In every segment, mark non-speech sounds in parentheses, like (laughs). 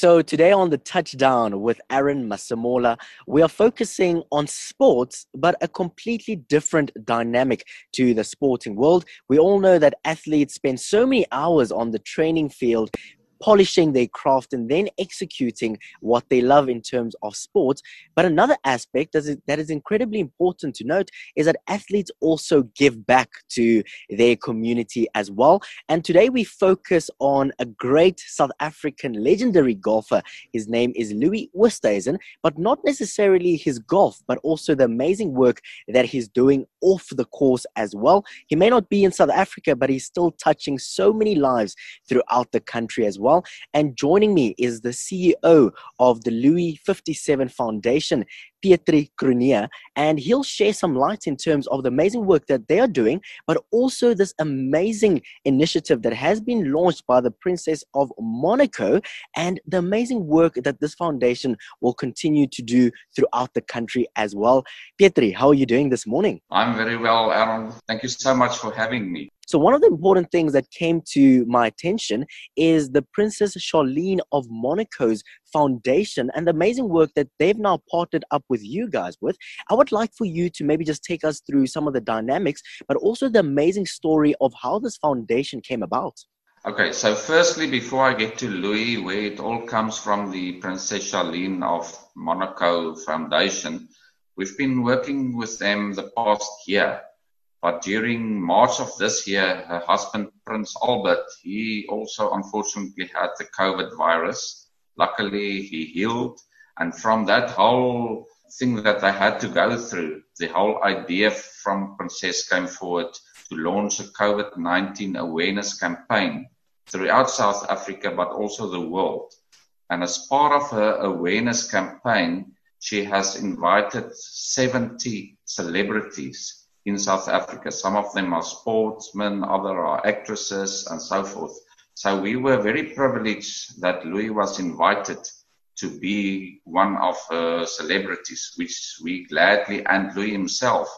So, today on the touchdown with Aaron Masemola, we are focusing on sports, but a completely different dynamic to the sporting world. We all know that athletes spend so many hours on the training field polishing their craft and then executing what they love in terms of sports. But another aspect that is, that is incredibly important to note is that athletes also give back to their community as well. And today we focus on a great South African legendary golfer. His name is Louis Oosthuizen, but not necessarily his golf, but also the amazing work that he's doing off the course as well. He may not be in South Africa, but he's still touching so many lives throughout the country as well well. And joining me is the CEO of the Louis 57 Foundation, Petrie Cronje, and he'll share some light in terms of the amazing work that they are doing, but also this amazing initiative that has been launched by the Princess of Monaco and the amazing work that this foundation will continue to do throughout the country as well. Petrie, how are you doing this morning? I'm very well, Aaron. Thank you so much for having me. So, one of the important things that came to my attention is the Princess Charlene of Monaco's foundation and the amazing work that they've now partnered up with you guys with. I would like for you to maybe just take us through some of the dynamics, but also the amazing story of how this foundation came about. Okay, so firstly, before I get to Louis, where it all comes from the Princess Charlene of Monaco Foundation, we've been working with them the past year but during March of this year, her husband, Prince Albert, he also unfortunately had the COVID virus. Luckily, he healed. And from that whole thing that they had to go through, the whole idea from Princess came forward to launch a COVID-19 awareness campaign throughout South Africa, but also the world. And as part of her awareness campaign, she has invited 70 celebrities in South Africa. Some of them are sportsmen, other are actresses, and so forth. So we were very privileged that Louis was invited to be one of her celebrities, which we gladly, and Louis himself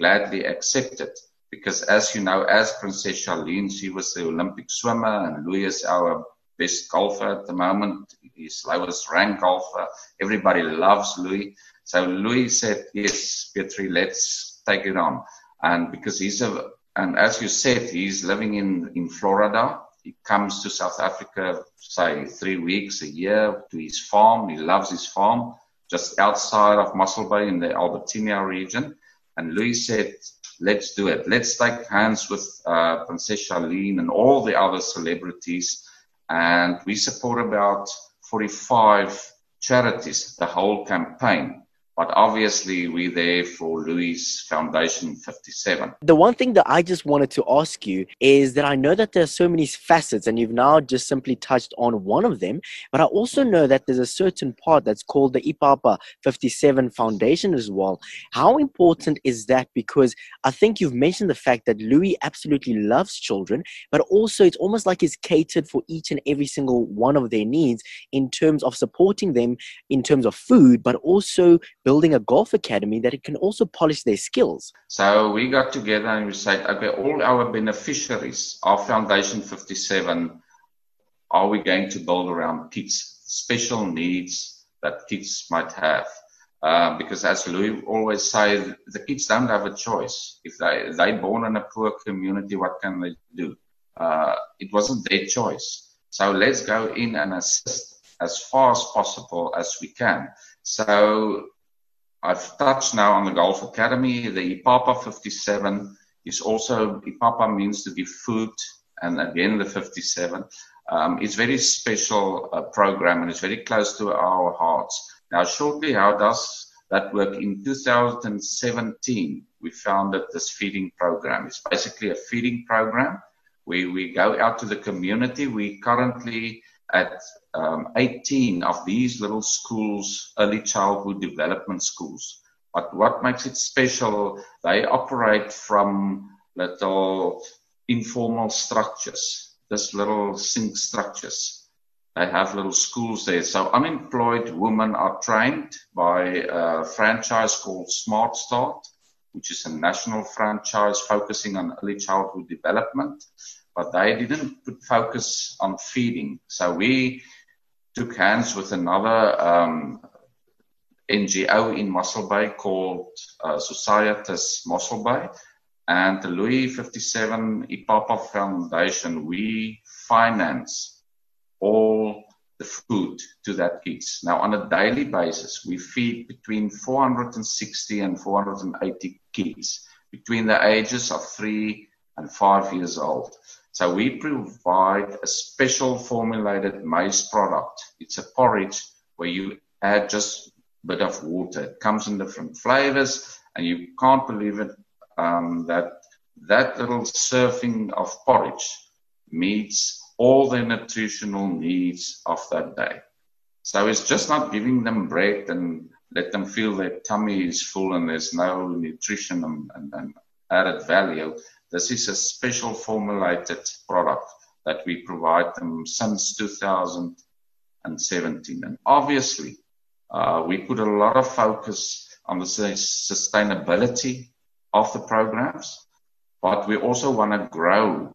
gladly accepted. Because as you know, as Princess Charlene, she was the Olympic swimmer, and Louis is our best golfer at the moment. He's lowest ranked golfer. Everybody loves Louis. So Louis said, yes, Petrie, let's take it on. And because he's a, and as you said, he's living in, in Florida. He comes to South Africa, say three weeks a year to his farm. He loves his farm just outside of Mossel Bay in the Albertinia region. And Louis said, let's do it. Let's take hands with uh, Princess Charlene and all the other celebrities. And we support about 45 charities, the whole campaign. But obviously, we're there for Louis Foundation 57. The one thing that I just wanted to ask you is that I know that there are so many facets, and you've now just simply touched on one of them. But I also know that there's a certain part that's called the IPAPA 57 Foundation as well. How important is that? Because I think you've mentioned the fact that Louis absolutely loves children, but also it's almost like he's catered for each and every single one of their needs in terms of supporting them in terms of food, but also building a golf academy that it can also polish their skills. So we got together and we said, okay, all our beneficiaries of Foundation 57, are we going to build around kids, special needs that kids might have? Uh, because as Louis always says, the kids don't have a choice. If they they born in a poor community, what can they do? Uh, it wasn't their choice. So let's go in and assist as far as possible as we can. So I've touched now on the Golf Academy. The IPAPA 57 is also, IPAPA means to give food, and again the 57. Um, it's very special uh, program and it's very close to our hearts. Now, shortly, how does that work? In 2017, we founded this feeding program. It's basically a feeding program where we go out to the community. We currently at um, 18 of these little schools, early childhood development schools. But what makes it special, they operate from little informal structures, this little sink structures. They have little schools there. So unemployed women are trained by a franchise called Smart Start, which is a national franchise focusing on early childhood development but they didn't put focus on feeding. So we took hands with another um, NGO in Mossel Bay called uh, Societas Mossel Bay and the Louis 57 Ipapa Foundation, we finance all the food to that kids. Now, on a daily basis, we feed between 460 and 480 kids between the ages of three and five years old. So we provide a special formulated maize product. It's a porridge where you add just a bit of water. It comes in different flavors and you can't believe it um, that that little serving of porridge meets all the nutritional needs of that day. So it's just not giving them bread and let them feel their tummy is full and there's no nutrition and, and, and added value. This is a special formulated product that we provide them since 2017. And obviously, uh, we put a lot of focus on the sustainability of the programs, but we also want to grow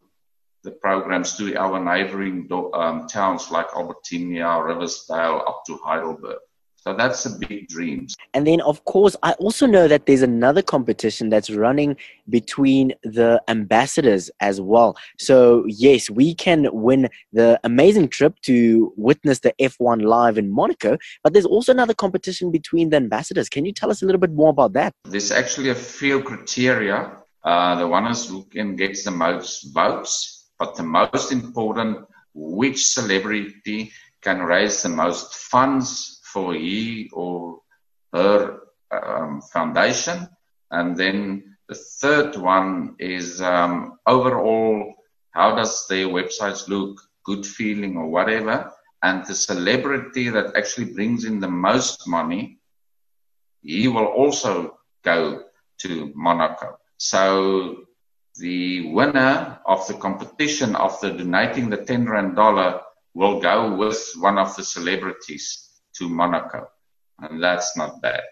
the programs to our neighboring um, towns like Albertinia, Riversdale, up to Heidelberg. So that's a big dream. And then, of course, I also know that there's another competition that's running between the ambassadors as well. So, yes, we can win the amazing trip to witness the F1 live in Monaco, but there's also another competition between the ambassadors. Can you tell us a little bit more about that? There's actually a few criteria. Uh, the one is who can get the most votes, but the most important, which celebrity can raise the most funds for he or her um, foundation. And then the third one is um, overall, how does their websites look, good feeling or whatever. And the celebrity that actually brings in the most money, he will also go to Monaco. So the winner of the competition of the donating the 10 rand dollar will go with one of the celebrities to Monaco. And that's not bad.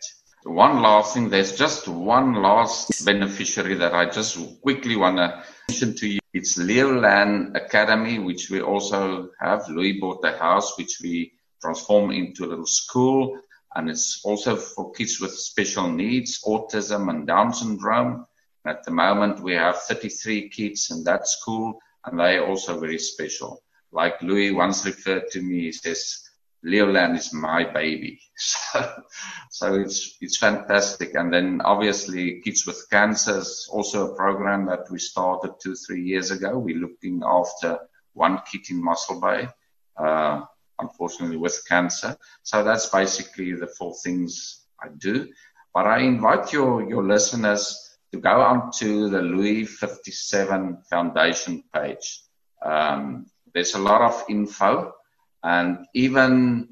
One last thing, there's just one last beneficiary that I just quickly want to mention to you. It's Leoland Academy, which we also have. Louis bought the house, which we transform into a little school. And it's also for kids with special needs, autism and Down syndrome. At the moment, we have 33 kids in that school, and they're also very special. Like Louis once referred to me, he says, Leoland is my baby. (laughs) So, so it's, it's fantastic. And then obviously Kids with Cancer is also a program that we started two, three years ago. We're looking after one kid in Mossel Bay, uh, unfortunately with cancer. So that's basically the four things I do. But I invite your, your listeners to go onto the Louis 57 Foundation page. Um, there's a lot of info and even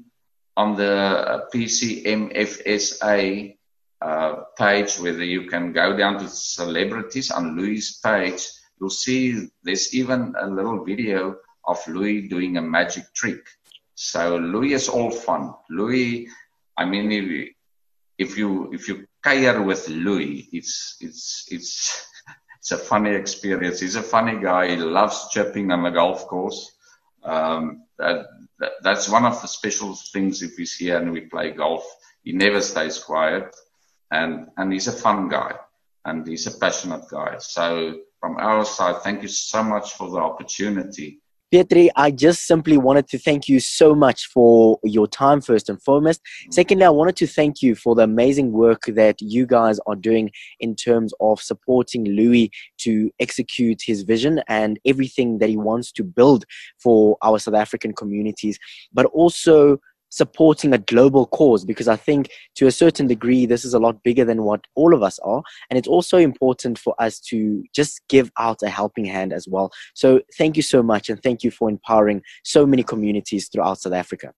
on the PCMFSA uh, page, whether you can go down to celebrities on Louis' page, you'll see there's even a little video of Louis doing a magic trick. So Louis is all fun. Louis, I mean, if, if you if you care with Louis, it's it's it's (laughs) it's a funny experience. He's a funny guy. He loves chipping on the golf course. Um, that that, that's one of the special things if he's here and we play golf. He never stays quiet and, and he's a fun guy and he's a passionate guy. So from our side, thank you so much for the opportunity Petrie, I just simply wanted to thank you so much for your time, first and foremost. Secondly, I wanted to thank you for the amazing work that you guys are doing in terms of supporting Louis to execute his vision and everything that he wants to build for our South African communities, but also supporting a global cause because I think to a certain degree this is a lot bigger than what all of us are and it's also important for us to just give out a helping hand as well. So thank you so much and thank you for empowering so many communities throughout South Africa.